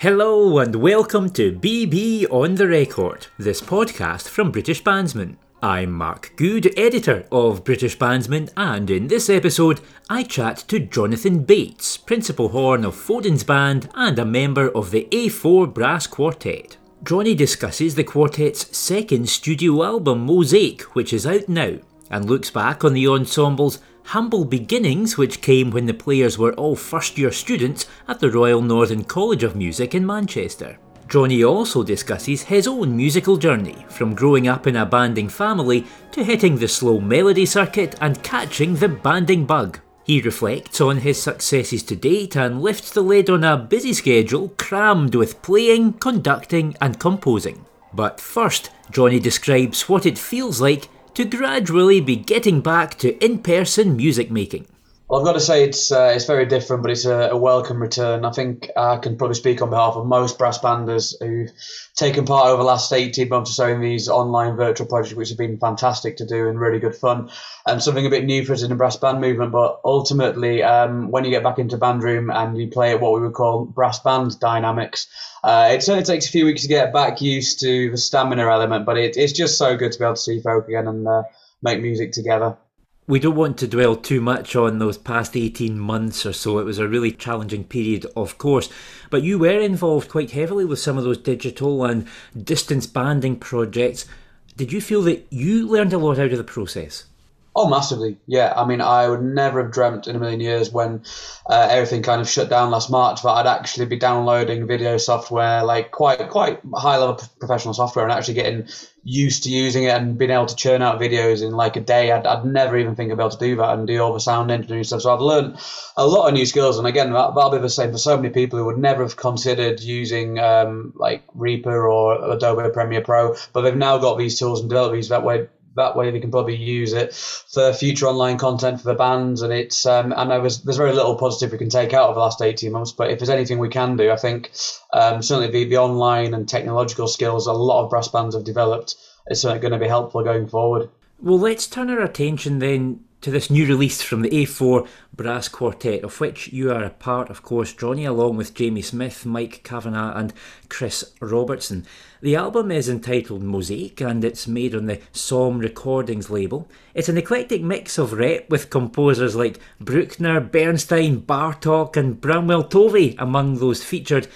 Hello and welcome to BB on the Record, this podcast from British Bandsman. I'm Mark Good, editor of British Bandsman, and in this episode, I chat to Jonathan Bates, principal horn of Foden's band and a member of the A4 Brass Quartet. Johnny discusses the quartet's second studio album, Mosaic, which is out now, and looks back on the ensemble's humble beginnings, which came when the players were all first year students at the Royal Northern College of Music in Manchester. Johnny also discusses his own musical journey, from growing up in a banding family to hitting the slow melody circuit and catching the banding bug. He reflects on his successes to date and lifts the lid on a busy schedule crammed with playing, conducting, and composing. But first, Johnny describes what it feels like to gradually be getting back to in person music making. Well, I've got to say it's uh, it's very different, but it's a, a, welcome return. I think I can probably speak on behalf of most brass banders who've taken part over the last 18 months or so in these online virtual projects, which have been fantastic to do and really good fun. And something a bit new for us in the brass band movement. But ultimately, um, when you get back into band room and you play at what we would call brass band dynamics, uh, it only takes a few weeks to get back used to the stamina element, but it, it's just so good to be able to see folk again and uh, make music together we don't want to dwell too much on those past 18 months or so. It was a really challenging period, of course. But you were involved quite heavily with some of those digital and distance banding projects. Did you feel that you learned a lot out of the process? Oh, massively. Yeah. I mean, I would never have dreamt in a million years when uh, everything kind of shut down last March that I'd actually be downloading video software, like quite quite high level professional software, and actually getting used to using it and being able to churn out videos in like a day. I'd, I'd never even think able to do that and do all the sound engineering stuff. So I've learned a lot of new skills. And again, that, will be the same for so many people who would never have considered using um, like Reaper or Adobe Premiere Pro, but they've now got these tools and developed these that way that way they can probably use it for future online content for the bands and it's um, I know there's, there's very little positive we can take out of the last 18 months but if there's anything we can do I think um, certainly the, the online and technological skills a lot of brass bands have developed is certainly going to be helpful going forward. Well let's turn our attention then to this new release from the A4 Brass Quartet, of which you are a part, of course, Johnny, along with Jamie Smith, Mike Kavanagh, and Chris Robertson. The album is entitled Mosaic and it's made on the SOMM Recordings label. It's an eclectic mix of rep with composers like Bruckner, Bernstein, Bartok, and Bramwell Tovey among those featured.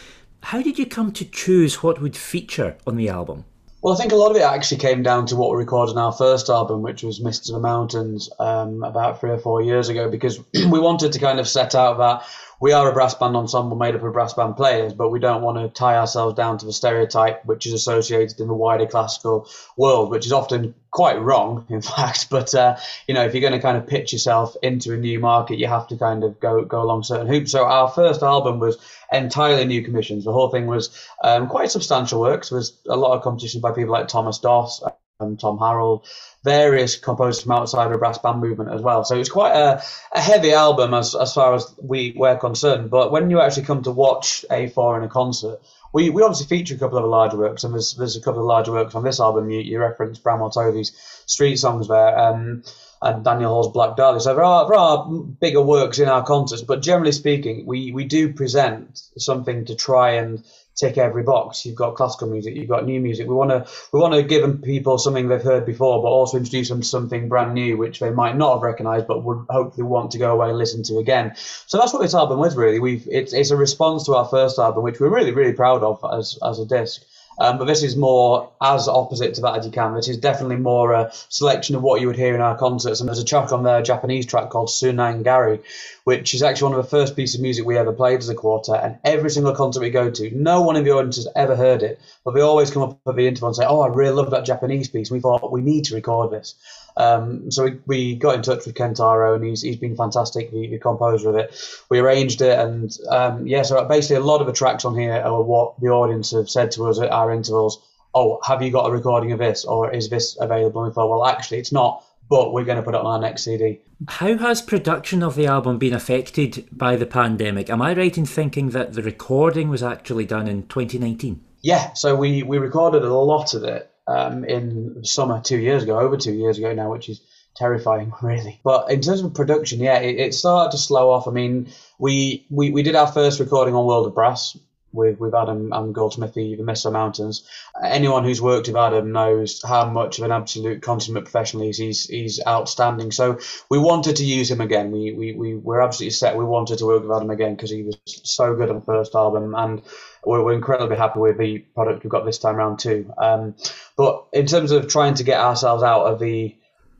How did you come to choose what would feature on the album? Well, I think a lot of it actually came down to what we recorded in our first album, which was Mists of the Mountains, um, about three or four years ago, because we wanted to kind of set out that we are a brass band ensemble made up of brass band players, but we don't want to tie ourselves down to the stereotype which is associated in the wider classical world, which is often quite wrong, in fact. But uh, you know, if you're going to kind of pitch yourself into a new market, you have to kind of go go along certain hoops. So our first album was entirely new commissions. The whole thing was um, quite substantial works. There was a lot of competition by people like Thomas Doss and Tom Harrold, various composers from outside of brass band movement as well. So it's quite a, a heavy album as, as far as we were concerned. But when you actually come to watch A4 in a concert, we, we obviously feature a couple of larger works, and there's, there's a couple of larger works on this album. You, you referenced Bramwell Tovey's street songs there. Um, and Daniel Hall's Black Dahlia. So there are there are bigger works in our concerts, but generally speaking, we we do present something to try and tick every box. You've got classical music, you've got new music. We want to we want to give people something they've heard before, but also introduce them to something brand new, which they might not have recognised, but would hopefully want to go away and listen to again. So that's what this album was really. We've it's it's a response to our first album, which we're really really proud of as as a disc. Um, but this is more as opposite to that as you can. This is definitely more a selection of what you would hear in our concerts. And there's a track on there, a Japanese track called Sunangari, which is actually one of the first pieces of music we ever played as a quartet. And every single concert we go to, no one in the audience has ever heard it, but they always come up at the interval and say, "Oh, I really love that Japanese piece." We thought we need to record this. Um, so we, we got in touch with Kentaro, and he's he's been fantastic, the, the composer of it. We arranged it, and um, yeah, so basically a lot of the tracks on here are what the audience have said to us at our intervals. Oh, have you got a recording of this, or is this available? And we thought, well, actually, it's not, but we're going to put it on our next CD. How has production of the album been affected by the pandemic? Am I right in thinking that the recording was actually done in 2019? Yeah, so we, we recorded a lot of it um, in summer two years ago, over two years ago now, which is terrifying, really. But in terms of production, yeah, it, it started to slow off. I mean, we, we, we did our first recording on World of Brass with, with Adam and Goldsmith, the, Mists Mountains. Anyone who's worked with Adam knows how much of an absolute consummate professional he is. He's, he's outstanding. So we wanted to use him again. We, we, we were absolutely set. We wanted to work with Adam again because he was so good on the first album. And we're, we're, incredibly happy with the product we've got this time around too. Um, but in terms of trying to get ourselves out of the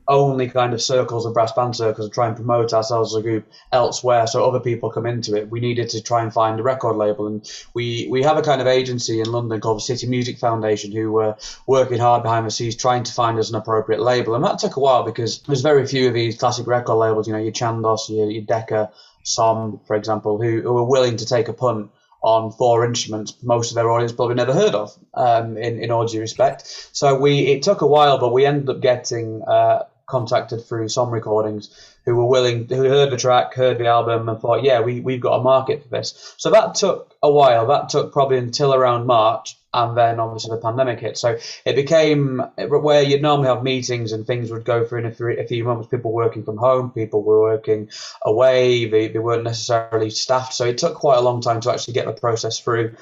only kind of circles of brass band circles and try and promote ourselves as a group elsewhere so other people come into it. We needed to try and find a record label and we we have a kind of agency in london called the city music foundation who were working hard behind the scenes trying to find us an appropriate label and that took a while because there's very few of these classic record labels you know your chandos your, your decca SOMM for example who, who willing to take a punt on four instruments most of their audience probably never heard of um, in, in all due respect. So we it took a while but we ended up getting uh, contacted through SOMM Recordings who were willing, who heard the track, heard the album, and thought, yeah, we, we've got a market for this. So that took a while. That took probably until around March, and then obviously the pandemic hit. So it became where you'd normally have meetings and things would go through in a few, a few months. People working from home, people were working away, they, they weren't necessarily staffed. So it took quite a long time to actually get the process through.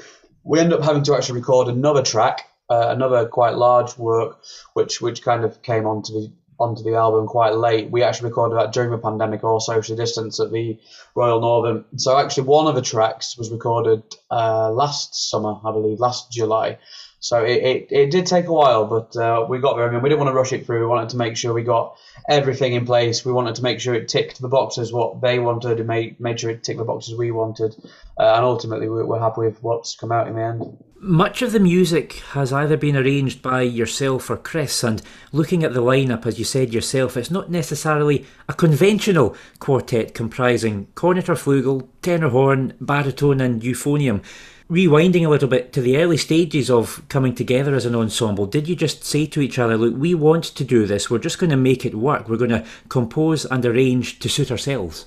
We ended up having to actually record another track. Uh, another quite large work, which which kind of came onto the onto the album quite late. We actually recorded that during the pandemic or social distance at the Royal Northern. So actually, one of the tracks was recorded uh, last summer, I believe, last July. So it, it, it did take a while, but uh, we got there. I mean, we didn't want to rush it through. We wanted to make sure we got everything in place. We wanted to make sure it ticked the boxes what they wanted and made, made sure it ticked the boxes we wanted. Uh, and ultimately, we, we're happy with what's come out in the end. Much of the music has either been arranged by yourself or Chris, and looking at the lineup, as you said yourself, it's not necessarily a conventional quartet comprising cornet or flugel, tenor horn, baritone, and euphonium. Rewinding a little bit to the early stages of coming together as an ensemble, did you just say to each other, Look, we want to do this, we're just going to make it work, we're going to compose and arrange to suit ourselves?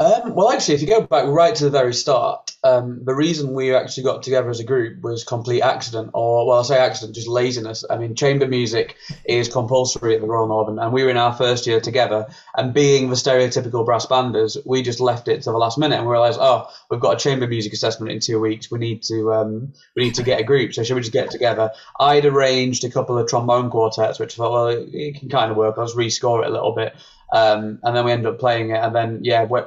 Um, well, actually, if you go back right to the very start, um, the reason we actually got together as a group was complete accident, or well, I say accident, just laziness. I mean, chamber music is compulsory at the Royal Northern, and we were in our first year together. And being the stereotypical brass banders, we just left it to the last minute and we realised, oh, we've got a chamber music assessment in two weeks. We need to um, we need to get a group. So should we just get together? I'd arranged a couple of trombone quartets, which I thought, well, it, it can kind of work. I'll just rescore it a little bit. Um, and then we ended up playing it, and then yeah, we,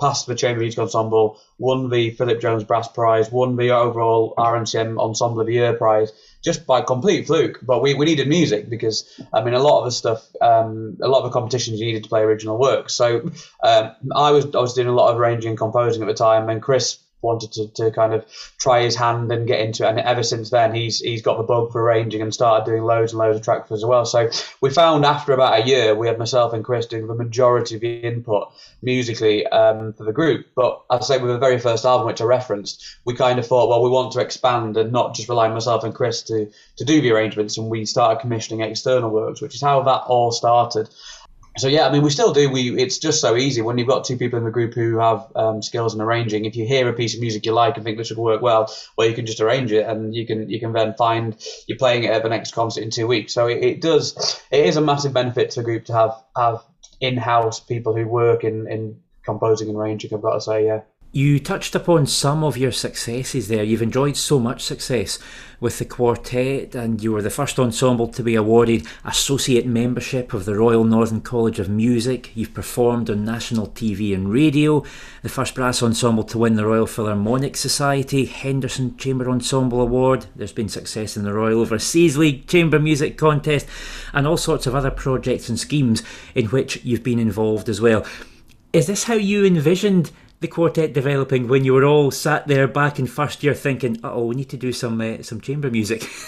passed the Chamber Music Ensemble, won the Philip Jones Brass Prize, won the overall RNCM Ensemble of the Year prize, just by complete fluke. But we, we needed music because I mean a lot of the stuff, um, a lot of the competitions you needed to play original work. So um, I was I was doing a lot of arranging and composing at the time, and Chris wanted to, to kind of try his hand and get into it. And ever since then, he's he's got the bug for arranging and started doing loads and loads of tracks as well. So we found after about a year, we had myself and Chris doing the majority of the input musically um, for the group. But I'd say with the very first album, which I referenced, we kind of thought, well, we want to expand and not just rely on myself and Chris to to do the arrangements. And we started commissioning external works, which is how that all started so yeah, I mean, we still do. We it's just so easy when you've got two people in the group who have um, skills in arranging. If you hear a piece of music you like and think this would work well, well, you can just arrange it, and you can you can then find you're playing it at the next concert in two weeks. So it, it does. It is a massive benefit to the group to have have in-house people who work in in composing and arranging. I've got to say, yeah. You touched upon some of your successes there. You've enjoyed so much success with the quartet, and you were the first ensemble to be awarded associate membership of the Royal Northern College of Music. You've performed on national TV and radio, the first brass ensemble to win the Royal Philharmonic Society Henderson Chamber Ensemble Award. There's been success in the Royal Overseas League Chamber Music Contest, and all sorts of other projects and schemes in which you've been involved as well. Is this how you envisioned? The quartet developing when you were all sat there back in first year thinking, oh, we need to do some uh, some chamber music?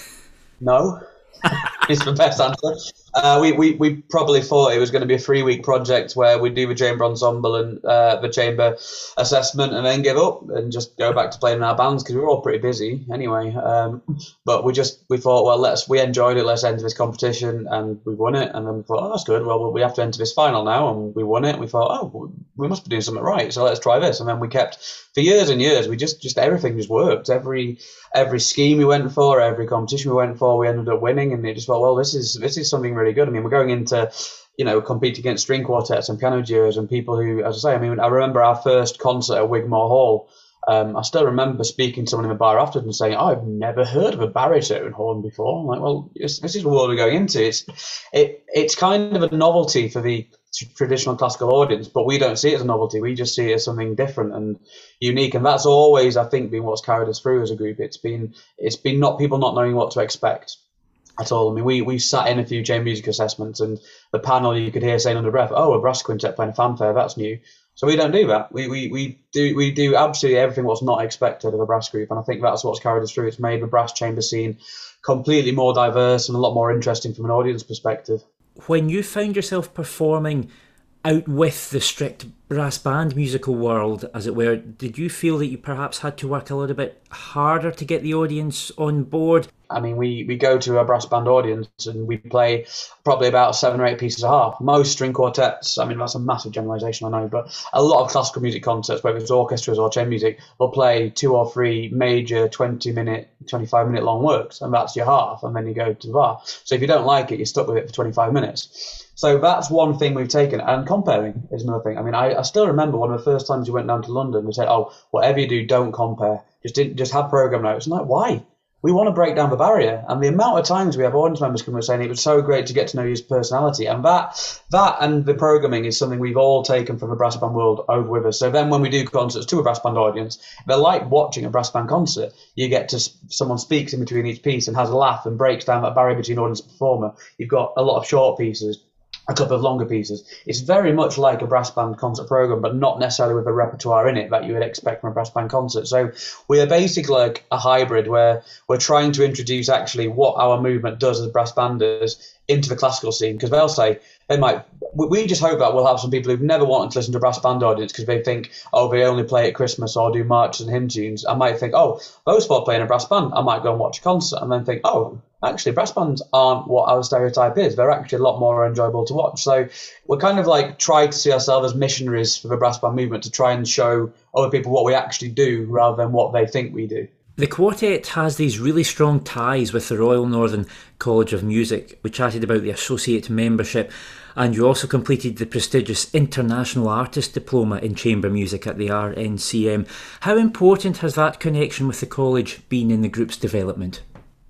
No, it's the best answer. Uh, we, we, we probably thought it was going to be a three week project where we'd do the chamber ensemble and uh, the chamber assessment and then give up and just go back to playing in our bands because we were all pretty busy anyway. Um, but we just we thought, well, let's we enjoyed it. Let's enter this competition and we won it. And then we thought, oh, that's good. Well, we have to enter this final now, and we won it. We thought, oh, we must be doing something right. So let's try this. And then we kept for years and years. We just just everything just worked. Every every scheme we went for, every competition we went for, we ended up winning. And it just thought, well, this is this is something really good. I mean, we're going into you know, compete against string quartets and piano duos and people who, as I say, I mean, I remember our first concert at Wigmore Hall Um, I still remember speaking to someone in the bar afterwards and saying, oh, "I've never heard of a baritone horn before." I'm like, "Well, this, this is the world we're going into. It's it, it's kind of a novelty for the traditional classical audience, but we don't see it as a novelty. We just see it as something different and unique, and that's always, I think, been what's carried us through as a group. It's been it's been not people not knowing what to expect at all. I mean, we we sat in a few chamber music assessments, and the panel you could hear saying under breath, "Oh, a brass quintet playing a fanfare, that's new." So we don't do that. We, we, we do we do absolutely everything what's not expected of a brass group, and I think that's what's carried us through. It's made the brass chamber scene completely more diverse and a lot more interesting from an audience perspective. When you found yourself performing out with the strict brass band musical world, as it were, did you feel that you perhaps had to work a little bit harder to get the audience on board? I mean, we, we go to a brass band audience and we play probably about seven or eight pieces a half. Most string quartets, I mean, that's a massive generalization, I know, but a lot of classical music concerts, whether it's orchestras or chamber music, will play two or three major 20 minute, 25 minute long works, and that's your half, and then you go to the bar. So if you don't like it, you're stuck with it for 25 minutes. So that's one thing we've taken, and comparing is another thing. I mean, I, I still remember one of the first times we went down to London. We said, "Oh, whatever you do, don't compare. Just just have program notes." And like, why? We want to break down the barrier, and the amount of times we have audience members come and saying it was so great to get to know his personality, and that that and the programming is something we've all taken from the brass band world over with us. So then, when we do concerts to a brass band audience, they're like watching a brass band concert. You get to someone speaks in between each piece and has a laugh and breaks down that barrier between audience and performer. You've got a lot of short pieces, a couple of longer pieces. It's very much like a brass band concert program, but not necessarily with a repertoire in it that you would expect from a brass band concert. So we are basically like a hybrid where we're trying to introduce actually what our movement does as brass banders into the classical scene because they'll say they might. We just hope that we'll have some people who've never wanted to listen to a brass band audience because they think, oh, they only play at Christmas or do marches and hymn tunes. I might think, oh, those four playing a brass band. I might go and watch a concert and then think, oh, actually brass bands aren't what our stereotype is. They're actually a lot more enjoyable to watch. So we're kind of like try to see ourselves as missionaries for the brass band movement to try and show other people what we actually do rather than what they think we do. The quartet has these really strong ties with the Royal Northern College of Music. We chatted about the associate membership, and you also completed the prestigious International Artist Diploma in Chamber Music at the RNCM. How important has that connection with the college been in the group's development?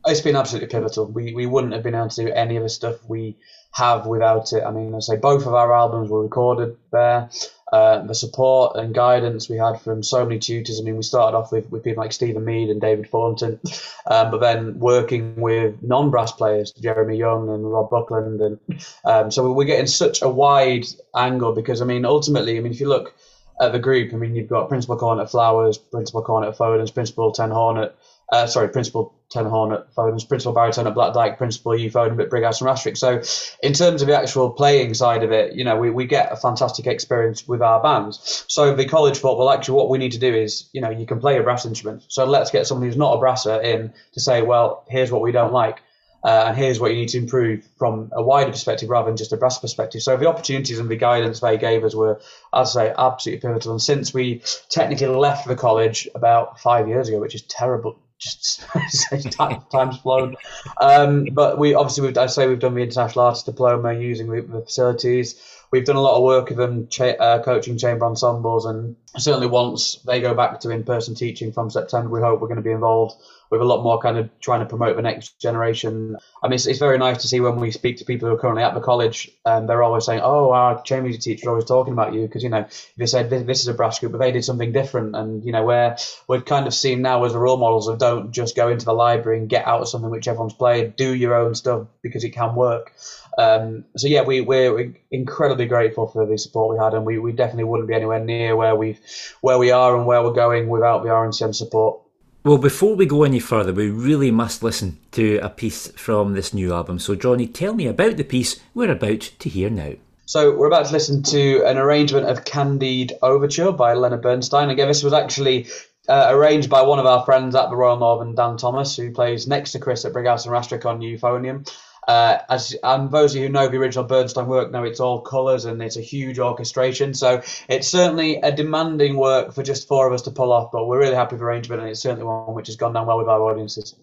It's been absolutely pivotal. We we wouldn't have been able to do any of the stuff we have without it. I mean, I say both of our albums were recorded there. Uh, the support and guidance we had from so many tutors. I mean, we started off with, with people like Stephen Mead and David Thornton, um, but then working with non brass players, Jeremy Young and Rob Buckland. And um, so we're getting such a wide angle because, I mean, ultimately, I mean, if you look at the group, I mean, you've got Principal Cornet Flowers, Principal Cornet Fodens, Principal Ten Hornet, uh, sorry, Principal Ten Hornet Fodens, Principal Baritone at Black Dyke, Principal Euphonium at Brighouse and Rastrick. So, in terms of the actual playing side of it, you know, we, we get a fantastic experience with our bands. So, the college thought, well, actually, what we need to do is, you know, you can play a brass instrument. So, let's get someone who's not a brasser in to say, well, here's what we don't like. Uh, and here's what you need to improve from a wider perspective rather than just a brass perspective. So the opportunities and the guidance they gave us were, I'd say, absolutely pivotal. And since we technically left the college about five years ago, which is terrible, just time, time's flown. Um, but we obviously, I say we've done the international artist diploma using the, the facilities. We've done a lot of work with them, cha- uh, coaching chamber ensembles, and certainly once they go back to in-person teaching from September, we hope we're going to be involved with a lot more kind of trying to promote the next generation. I mean, it's, it's very nice to see when we speak to people who are currently at the college, and they're always saying, "Oh, our chamber music teacher is always talking about you," because you know they said this, this, is a brass group, but they did something different, and you know where we're kind of seen now as the role models of don't just go into the library and get out something which everyone's played, do your own stuff because it can work. Um, so yeah, we we're incredibly grateful for the support we had, and we, we definitely wouldn't be anywhere near where we where we are and where we're going without the RNCM support. Well, before we go any further, we really must listen to a piece from this new album. So, Johnny, tell me about the piece we're about to hear now. So, we're about to listen to an arrangement of Candide Overture by Leonard Bernstein. Again, this was actually uh, arranged by one of our friends at the Royal Northern, Dan Thomas, who plays next to Chris at Brighouse and Rastrick on euphonium. Uh, as and those of you who know the original Bernstein work know it's all colours and it's a huge orchestration. So it's certainly a demanding work for just four of us to pull off, but we're really happy with the arrangement and it's certainly one which has gone down well with our audiences.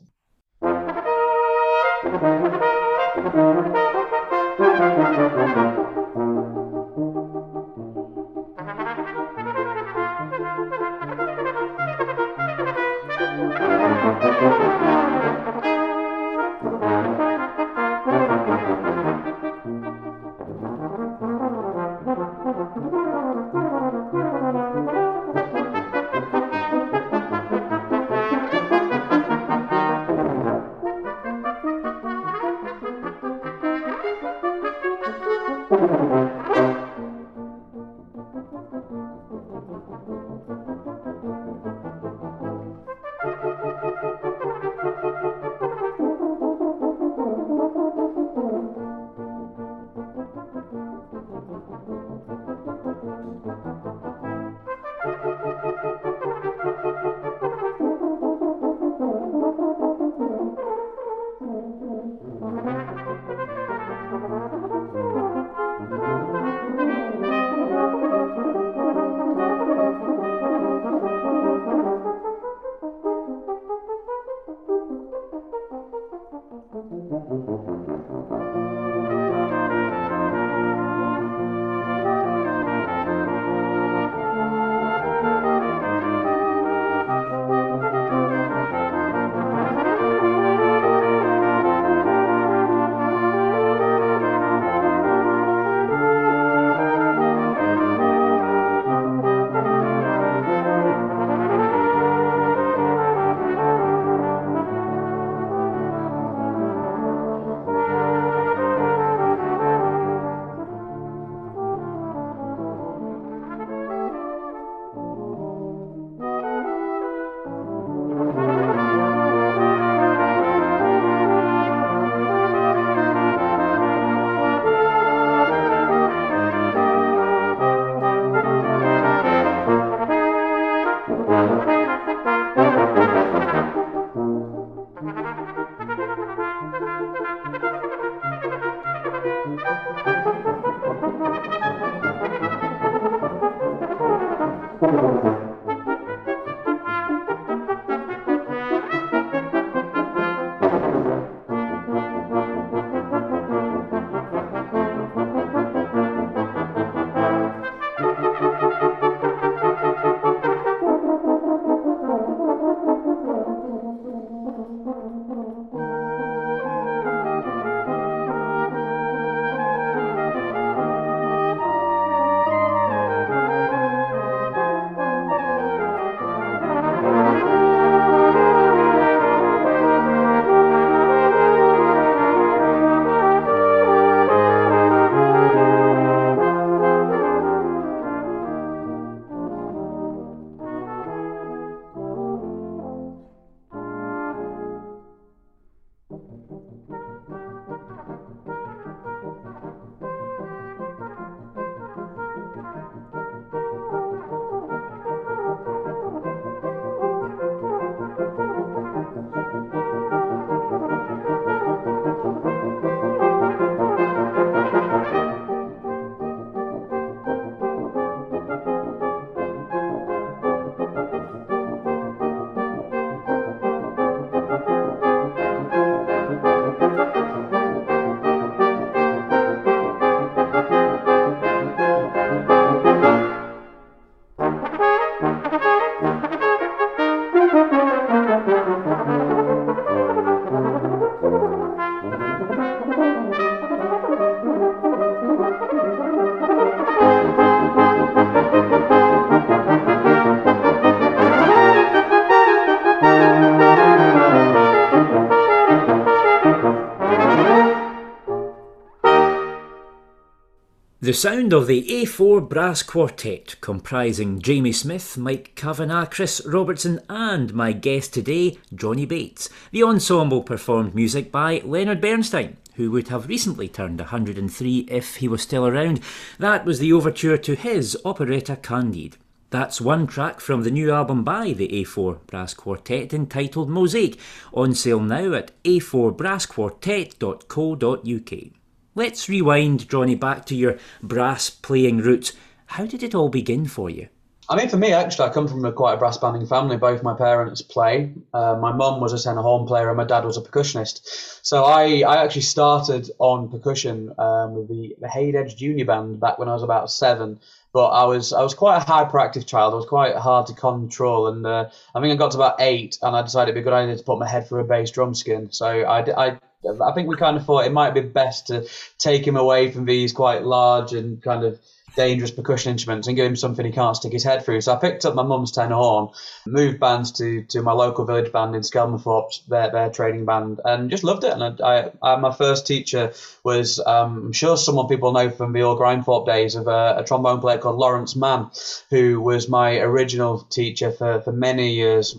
The sound of the A4 Brass Quartet, comprising Jamie Smith, Mike Kavanagh, Chris Robertson, and my guest today, Johnny Bates. The ensemble performed music by Leonard Bernstein, who would have recently turned 103 if he was still around. That was the overture to his operetta Candide. That's one track from the new album by the A4 Brass Quartet entitled Mosaic, on sale now at a4brassquartet.co.uk. Let's rewind, Johnny, back to your brass playing roots. How did it all begin for you? I mean, for me, actually, I come from a quite a brass banding family. Both my parents play. Uh, my mum was a tenor horn player, and my dad was a percussionist. So I, I actually started on percussion um, with the, the Hade Edge Junior Band back when I was about seven. But I was I was quite a hyperactive child. I was quite hard to control, and uh, I think I got to about eight, and I decided it'd be a good idea to put my head through a bass drum skin. So I, I I think we kind of thought it might be best to take him away from these quite large and kind of dangerous percussion instruments and give him something he can't stick his head through. So I picked up my mum's tenor horn, moved bands to, to my local village band in Skelmanthorpe, their, their training band, and just loved it. And I, I, I my first teacher was, um, I'm sure someone people know from the old Grimethorpe days of a, a, trombone player called Lawrence Mann, who was my original teacher for, for many years.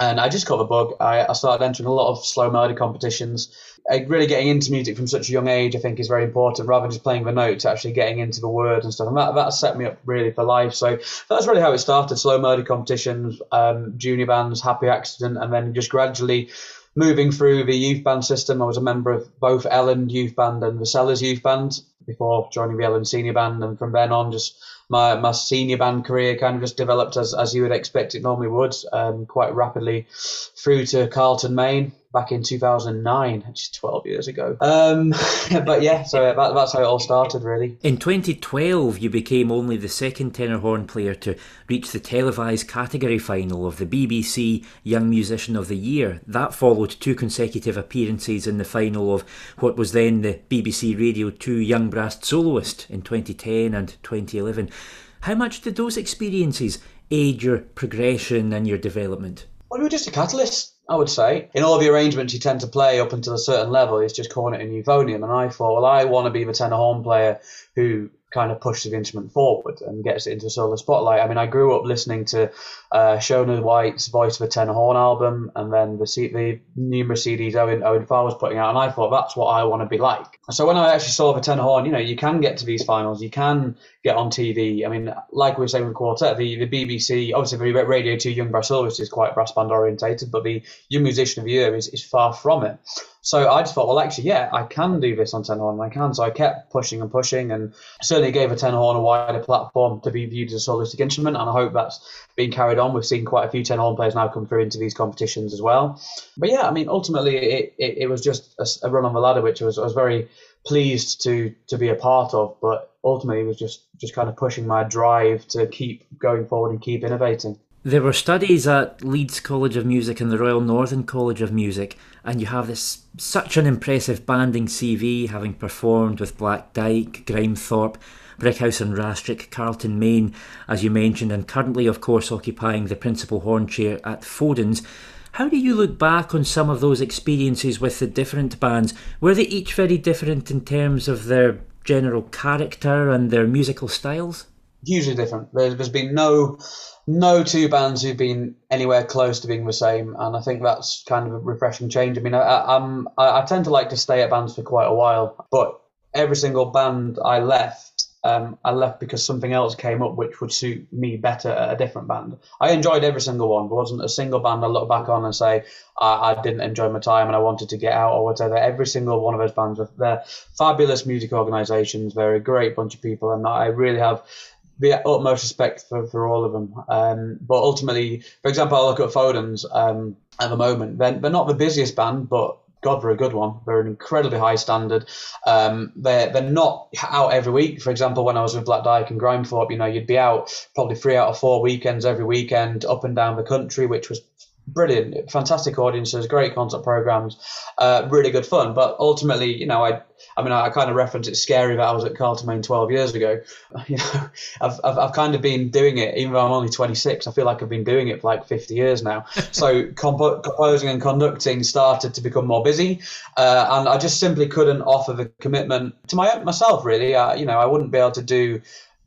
And I just caught the bug. I, I started entering a lot of slow melody competitions really getting into music from such a young age, I think, is very important. Rather than just playing the notes, actually getting into the words and stuff, and that that set me up really for life. So that's really how it started: slow melody competitions, um, junior bands, Happy Accident, and then just gradually moving through the youth band system. I was a member of both Elland Youth Band and the Sellers Youth Band before joining the Elland Senior Band, and from then on, just my, my senior band career kind of just developed as, as you would expect it normally would, um, quite rapidly through to Carlton Main, back in 2009, which is 12 years ago. Um, but yeah, so that, that's how it all started, really. In 2012, you became only the second tenor horn player to reach the televised category final of the BBC Young Musician of the Year. That followed two consecutive appearances in the final of what was then the BBC Radio 2 Young Brass Soloist in 2010 and 2011. How much did those experiences aid your progression and your development? Well, we were just a catalyst I would say. In all the arrangements you tend to play up until a certain level, it's just cornet and euphonium. And I thought, well, I want to be the tenor horn player who kind of pushes the instrument forward and gets it into a solo spotlight. I mean, I grew up listening to uh, Sheona White's Voice of a Tenor Horn album, and then the, C- the numerous CDs Owen Owen Farr was putting out, and I thought that's what I want to be like. So when I actually saw the tenor horn, you know, you can get to these finals, you can get on TV. I mean, like we were saying with quartet, the, the BBC, obviously Radio 2 Young Brass Soloist is quite brass band orientated, but the Young Musician of the Year is, is far from it. So I just thought, well, actually, yeah, I can do this on tenor horn. I can. So I kept pushing and pushing, and certainly gave a tenor horn a wider platform to be viewed as a solistic instrument. And I hope that's being carried on. We've seen quite a few tenor horn players now come through into these competitions as well. But yeah, I mean, ultimately, it, it, it was just a, a, run on the ladder, which was, was very pleased to to be a part of. But ultimately, was just just kind of pushing my drive to keep going forward and keep innovating. There were studies at Leeds College of Music and the Royal Northern College of Music, and you have this such an impressive banding CV, having performed with Black Dyke, Grimethorpe, Brighouse and Rastrick, Carlton Main, as you mentioned, and currently, of course, occupying the principal horn chair at Foden's. How do you look back on some of those experiences with the different bands? Were they each very different in terms of their general character and their musical styles? Hugely different. there's been no no two bands who've been anywhere close to being the same, and I think that's kind of a refreshing change. I mean, I, am I, I, tend to like to stay at bands for quite a while, but every single band I left, um, I left because something else came up which would suit me better at a different band. I enjoyed every single one. There wasn't a single band I look back on and say I, I didn't enjoy my time and I wanted to get out or whatever. Every single one of those bands, they're fabulous music organisations. They're a great bunch of people, and I really have the utmost respect for, for all of them. Um, but ultimately, for example, I look at Foden's um, at the moment. They're, they're not the busiest band, but God, they're a good one. They're an incredibly high standard. Um, they're they're not out every week. For example, when I was with Black Dyke and Grimethorpe, you know, you'd be out probably three out of four weekends every weekend, up and down the country, which was brilliant, fantastic audiences, great concert programs, uh, really good fun. But ultimately, you know, I I mean, I, I kind of reference it's scary that I was at Carlton Main 12 years ago. You know, I've, I've, I've kind of been doing it, even though I'm only 26. I feel like I've been doing it for like 50 years now. So comp- composing and conducting started to become more busy, uh, and I just simply couldn't offer the commitment to my myself. Really, uh, you know, I wouldn't be able to do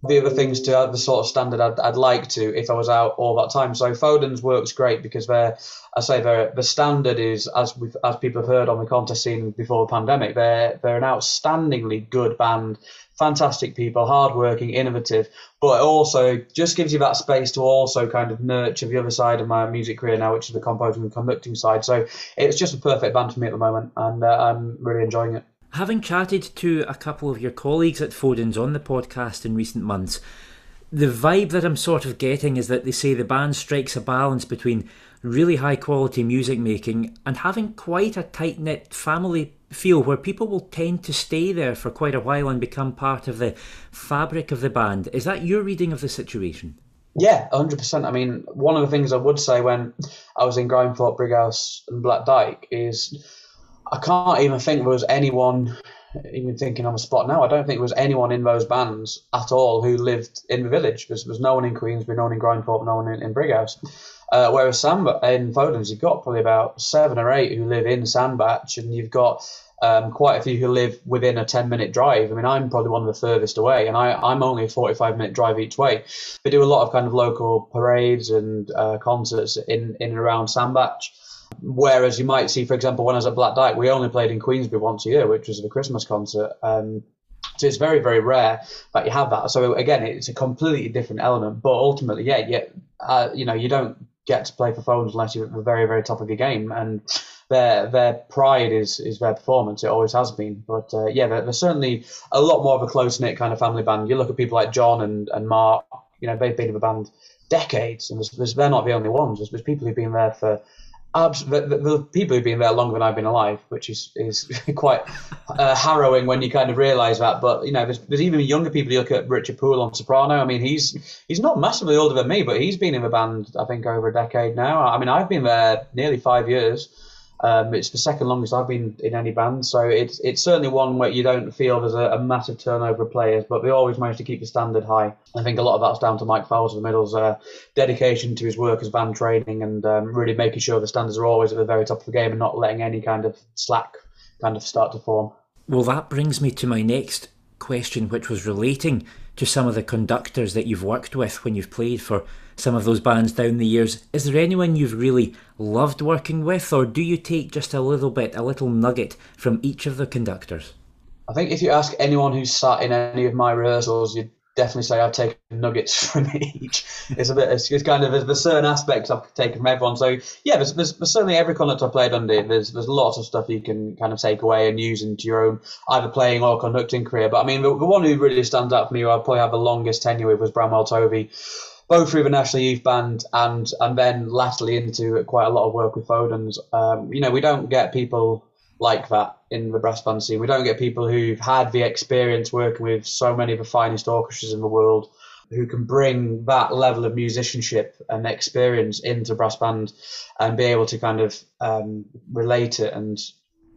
the other things to the sort of standard I'd, I'd like to if I was out all that time. So Foden's works great because they're, I say they're, the standard is as we as people have heard on the contest scene before the pandemic, they're they're an outstandingly good band, fantastic people, hardworking, innovative, but also just gives you that space to also kind of nurture the other side of my music career now, which is the composing and conducting side. So it's just a perfect band for me at the moment, and uh, I'm really enjoying it. Having chatted to a couple of your colleagues at Foden's on the podcast in recent months, the vibe that I'm sort of getting is that they say the band strikes a balance between really high quality music making and having quite a tight knit family feel where people will tend to stay there for quite a while and become part of the fabric of the band. Is that your reading of the situation? Yeah, 100%. I mean, one of the things I would say when I was in Grimethorpe, Brighouse, and Black Dyke is I can't even think there was anyone even thinking on the spot now, I don't think there was anyone in those bands at all who lived in the village. There was no one in Queensbury, no one in Grimethorpe, no one in, in Brighouse. Uh, whereas Sam in Fodens, you've got probably about seven or eight who live in Sandbach, and you've got um, quite a few who live within a 10 minute drive. I mean, I'm probably one of the furthest away, and I, I'm only a 45 minute drive each way. They do a lot of kind of local parades and uh, concerts in, in and around Sandbach. Whereas you might see, for example, when I was at Black Dyke, we only played in Queensbury once a year, which was the Christmas concert. Um, so it's very, very rare that you have that. So again, it's a completely different element. But ultimately, yeah, yeah, uh, you know, you don't get to play for Fodens unless you're at the very, very top of your game. And their their pride is is their performance. It always has been. But uh, yeah, they're, they're, certainly a lot more of a close knit kind of family band. You look at people like John and, and Mark. You know, they've been in the band decades, and there's, there's, they're not the only ones. There's, there's people who've been there for the, the, the, people who've been there longer than I've been alive, which is is quite uh, harrowing when you kind of realise that. But you know, there's, there's, even younger people. You look at Richard Poole on soprano. I mean, he's he's not massively older than me, but he's been in the band I think over a decade now. I mean, I've been there nearly five years. Um, it's the second longest I've been in any band, so it's it's certainly one where you don't feel there's a, a, massive turnover of players, but they always manage to keep the standard high. I think a lot of that's down to Mike Fowles of the Middle's uh, dedication to his work as band training and um, really making sure the standards are always at the very top of the game and not letting any kind of slack kind of start to form. Well, that brings me to my next question, which was relating to some of the conductors that you've worked with when you've played for some of those bands down the years. Is there anyone you've really loved working with, or do you take just a little bit, a little nugget from each of the conductors? I think if you ask anyone who's sat in any of my rehearsals, you'd definitely say I've taken nuggets from each. It's a bit, it's, it's kind of there's certain aspects I've taken from everyone. So yeah, there's, there's, there's, certainly every conductor I've played under. There's there's lots of stuff you can kind of take away and use into your own either playing or conducting career. But I mean, the, the one who really stands out for me, who I probably have the longest tenure with, was Bramwell Tovey both through the National Youth Band and and then latterly into quite a lot of work with Fodens. Um, you know, we don't get people like that in the brass band scene. We don't get people who've had the experience working with so many of the finest orchestras in the world who can bring that level of musicianship and experience into brass band and be able to kind of um, relate it and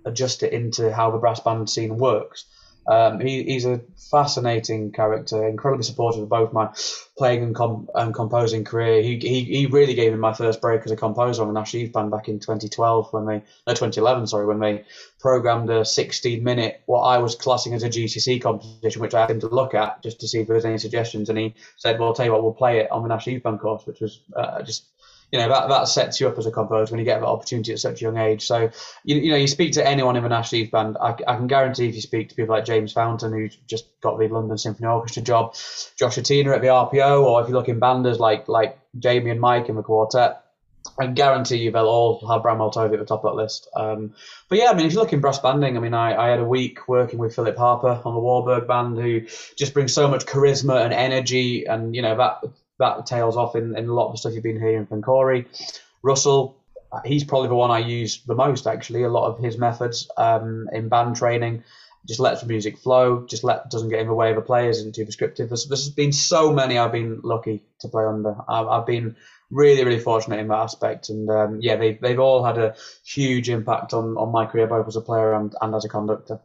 adjust it into how the brass band scene works. Um, he, he's a fascinating character, incredibly supportive of both my playing and, com- and composing career. He, he, he really gave me my first break as a composer on the National Youth Band back in 2012 when they, no, 2011, sorry, when they programmed a 16 minute, what I was classing as a GCC competition, which I asked him to look at just to see if there was any suggestions. And he said, well, I'll tell you what, we'll play it on the National Youth Band course, which was uh, just you know that that sets you up as a composer when you get that opportunity at such a young age. So you, you know you speak to anyone in the National Youth Band, I, I can guarantee if you speak to people like James Fountain, who just got the London Symphony Orchestra job, Josh Atina at the RPO, or if you look in banders like like Jamie and Mike in the quartet, I guarantee you they'll all have Bramwell Tovey at the top of that list. Um, but yeah, I mean, if you look in brass banding, I mean, I, I had a week working with Philip Harper on the Warburg band, who just brings so much charisma and energy, and you know that that tails off in, in a lot of the stuff you've been hearing from Cory. Russell, he's probably the one I use the most actually. A lot of his methods um, in band training just lets the music flow, just let doesn't get in the way of the players, isn't too prescriptive. There's, there's been so many I've been lucky to play under. I've, I've been really really fortunate in that aspect, and um, yeah, they they've all had a huge impact on, on my career both as a player and, and as a conductor.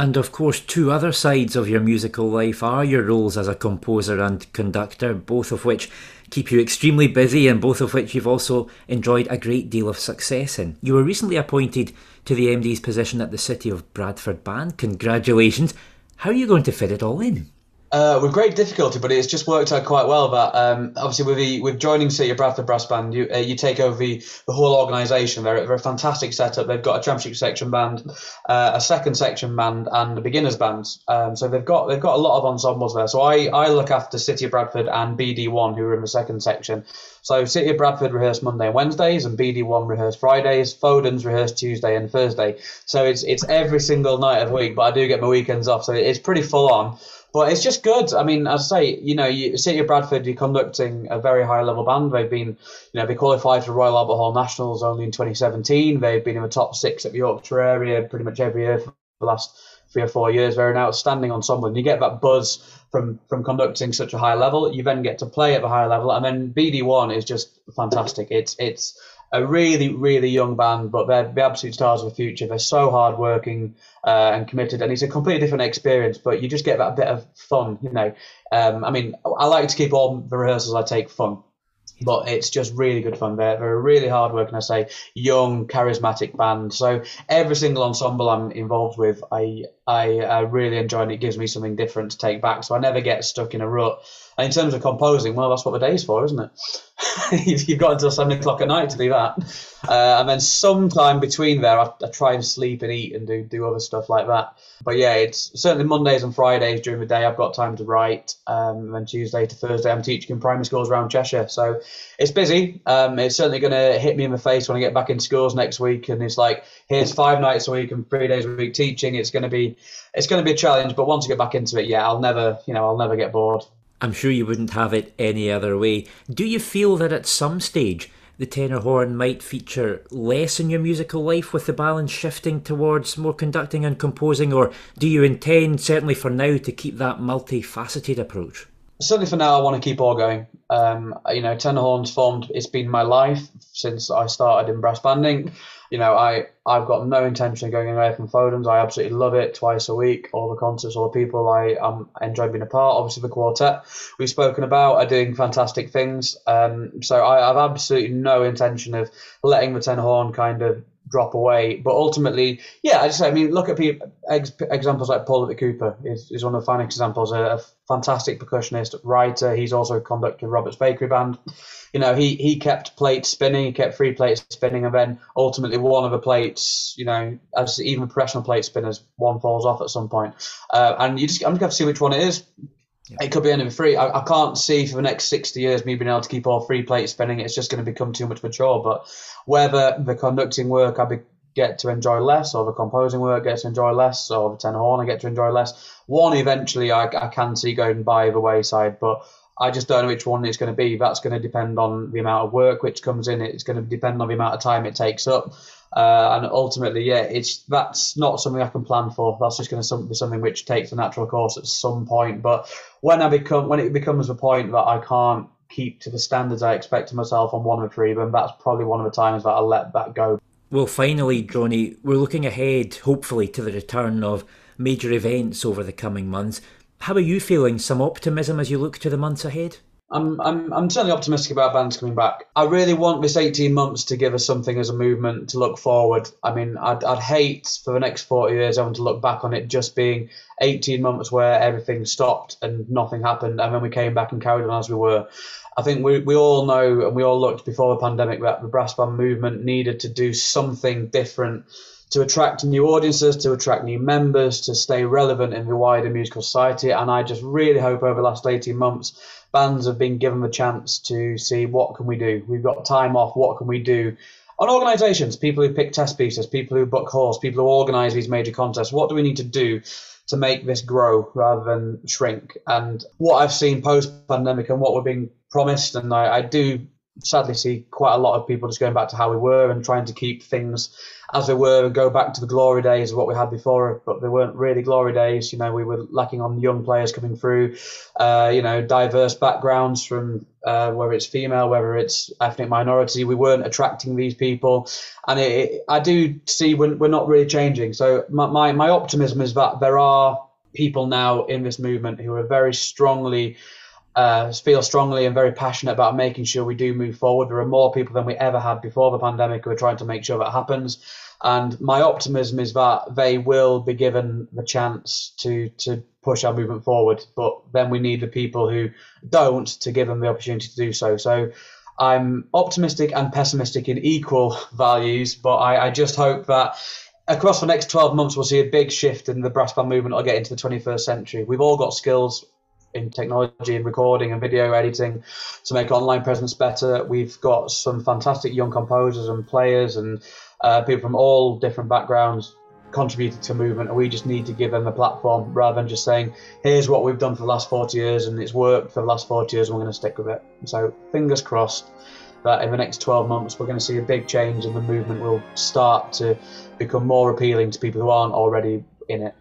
And of course, two other sides of your musical life are your roles as a composer and conductor, both of which keep you extremely busy and both of which you've also enjoyed a great deal of success in. You were recently appointed to the MD's position at the City of Bradford Band. Congratulations. How are you going to fit it all in? Uh, with great difficulty, but it's just worked out quite well. That um, obviously with the with joining City of Bradford Brass Band, you uh, you take over the, the whole organisation. They're, they're a fantastic setup. They've got a championship section band, uh, a second section band, and a beginners band. Um, so they've got they've got a lot of ensembles there. So I, I look after City of Bradford and BD One, who are in the second section. So City of Bradford rehearse Monday and Wednesdays, and BD One rehearse Fridays. Fodens rehearse Tuesday and Thursday. So it's it's every single night of the week, but I do get my weekends off. So it's pretty full on. But it's just good. I mean, as I say, you know, you, City of Bradford, you're conducting a very high level band. They've been, you know, they qualified for Royal Albert Hall Nationals only in 2017. They've been in the top six at the Yorkshire area pretty much every year for the last three or four years. They're an outstanding ensemble. And you get that buzz from from conducting such a high level. You then get to play at the higher level, and then BD one is just fantastic. It's it's a really, really young band, but they're the absolute stars of the future. They're so hardworking uh, and committed, and it's a completely different experience. But you just get that bit of fun, you know. Um, I mean, I like to keep all the rehearsals I take fun but it's just really good fun. They're, they're a really hard working, I say, young, charismatic band. So every single ensemble I'm involved with, I, I, I really enjoy and it gives me something different to take back. So I never get stuck in a rut. And in terms of composing, well, that's what the day's for, isn't it? You've got until seven o'clock at night to do that. Uh, and then sometime between there, I, I, try and sleep and eat and do, do other stuff like that. But yeah, it's certainly Mondays and Fridays during the day I've got time to write. Um, and then Tuesday to Thursday I'm teaching in primary schools around Cheshire. So it's busy. Um, it's certainly going to hit me in the face when I get back in schools next week. And it's like, here's five nights a week and three days a week teaching. It's going to be, it's going to be a challenge. But once I get back into it, yeah, I'll never, you know, I'll never get bored. I'm sure you wouldn't have it any other way. Do you feel that at some stage the tenor horn might feature less in your musical life with the balance shifting towards more conducting and composing, or do you intend, certainly for now, to keep that multifaceted approach? Certainly for now, I want to keep all going. Um, you know, tenor horns formed, it's been my life since I started in brass banding you know, I I've got no intention of going away from Foden's. I absolutely love it twice a week. All the concerts, all the people I um, enjoy being a part. Obviously, the quartet we've spoken about are doing fantastic things. Um, so I have absolutely no intention of letting the tenor horn kind of drop away. But ultimately, yeah, I just I mean, look at people, ex, examples like Paul Lovatt Cooper is, is one of the finest examples. A, a fantastic percussionist, writer. He's also conducted Robert's Bakery Band you know, he he kept plates spinning, he kept three plates spinning, and then ultimately one of the plates, you know, as even professional plate spinners, one falls off at some point, uh, and you just I'm just to see which one it is. It could be any free. I, I can't see for the next sixty years me being able to keep all three plates spinning. It's just going to become too much mature. But whether the conducting work I be, get to enjoy less, or the composing work gets to enjoy less, or the tenor horn I get to enjoy less, one eventually I, I can see going by the wayside. But I just don't know which one it's going to be. That's going to depend on the amount of work which comes in. It's going to depend on the amount of time it takes up. Uh, and ultimately, yeah, it's that's not something I can plan for. That's just going to be something which takes a natural course at some point. But when I become when it becomes the point that I can't keep to the standards I expect of myself on one three, then that's probably one of the times that I'll let that go. Well, finally, Johnny, we're looking ahead, hopefully, to the return of major events over the coming months. How are you feeling? Some optimism as you look to the months ahead? I'm, I'm, I'm certainly optimistic about bands coming back. I really want this 18 months to give us something as a movement to look forward. I mean, I'd, I'd hate for the next 40 years having to look back on it just being 18 months where everything stopped and nothing happened, and then we came back and carried on as we were. I think we, we all know and we all looked before the pandemic that the brass band movement needed to do something different to attract new audiences, to attract new members, to stay relevant in the wider musical society. And I just really hope over the last 18 months, bands have been given the chance to see what can we do. We've got time off. What can we do? On organisations, people who pick test pieces, people who book halls, people who organise these major contests, what do we need to do to make this grow rather than shrink? And what I've seen post pandemic and what we're being promised, and I, I do sadly see quite a lot of people just going back to how we were and trying to keep things as they were and go back to the glory days of what we had before. But they weren't really glory days. You know, we were lacking on young players coming through. Uh, you know, diverse backgrounds from uh, whether it's female, whether it's ethnic minority. We weren't attracting these people, and it, it, I do see we're, we're not really changing. So my, my my optimism is that there are people now in this movement who are very strongly uh, feel strongly and very passionate about making sure we do move forward. There are more people than we ever had before the pandemic who are trying to make sure that happens. And my optimism is that they will be given the chance to to push our movement forward. But then we need the people who don't to give them the opportunity to do so. So I'm optimistic and pessimistic in equal values, but I, I just hope that across the next 12 months we'll see a big shift in the brass band movement or get into the 21st century. We've all got skills in technology and recording and video editing to make online presence better. We've got some fantastic young composers and players and uh, people from all different backgrounds contributed to movement and we just need to give them a platform rather than just saying here's what we've done for the last 40 years and it's worked for the last 40 years and we're going to stick with it so fingers crossed that in the next 12 months we're going to see a big change and the movement will start to become more appealing to people who aren't already in it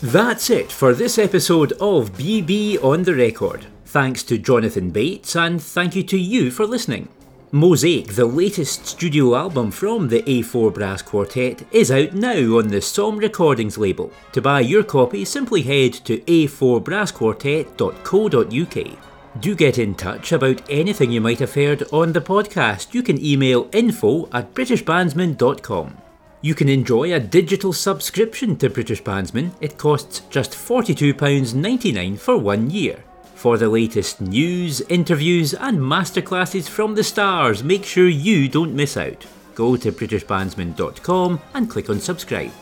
That's it for this episode of BB on the Record. Thanks to Jonathan Bates, and thank you to you for listening. Mosaic, the latest studio album from the A4 Brass Quartet, is out now on the SOMM Recordings label. To buy your copy, simply head to a4brassquartet.co.uk. Do get in touch about anything you might have heard on the podcast. You can email info at britishbandsman.com. You can enjoy a digital subscription to British Bandsman. It costs just £42.99 for one year. For the latest news, interviews, and masterclasses from the stars, make sure you don't miss out. Go to BritishBandsman.com and click on subscribe.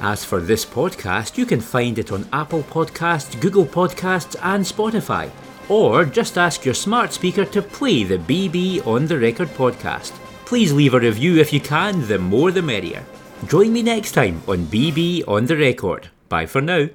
As for this podcast, you can find it on Apple Podcasts, Google Podcasts, and Spotify. Or just ask your smart speaker to play the BB on the Record podcast. Please leave a review if you can, the more the merrier. Join me next time on BB on the Record. Bye for now.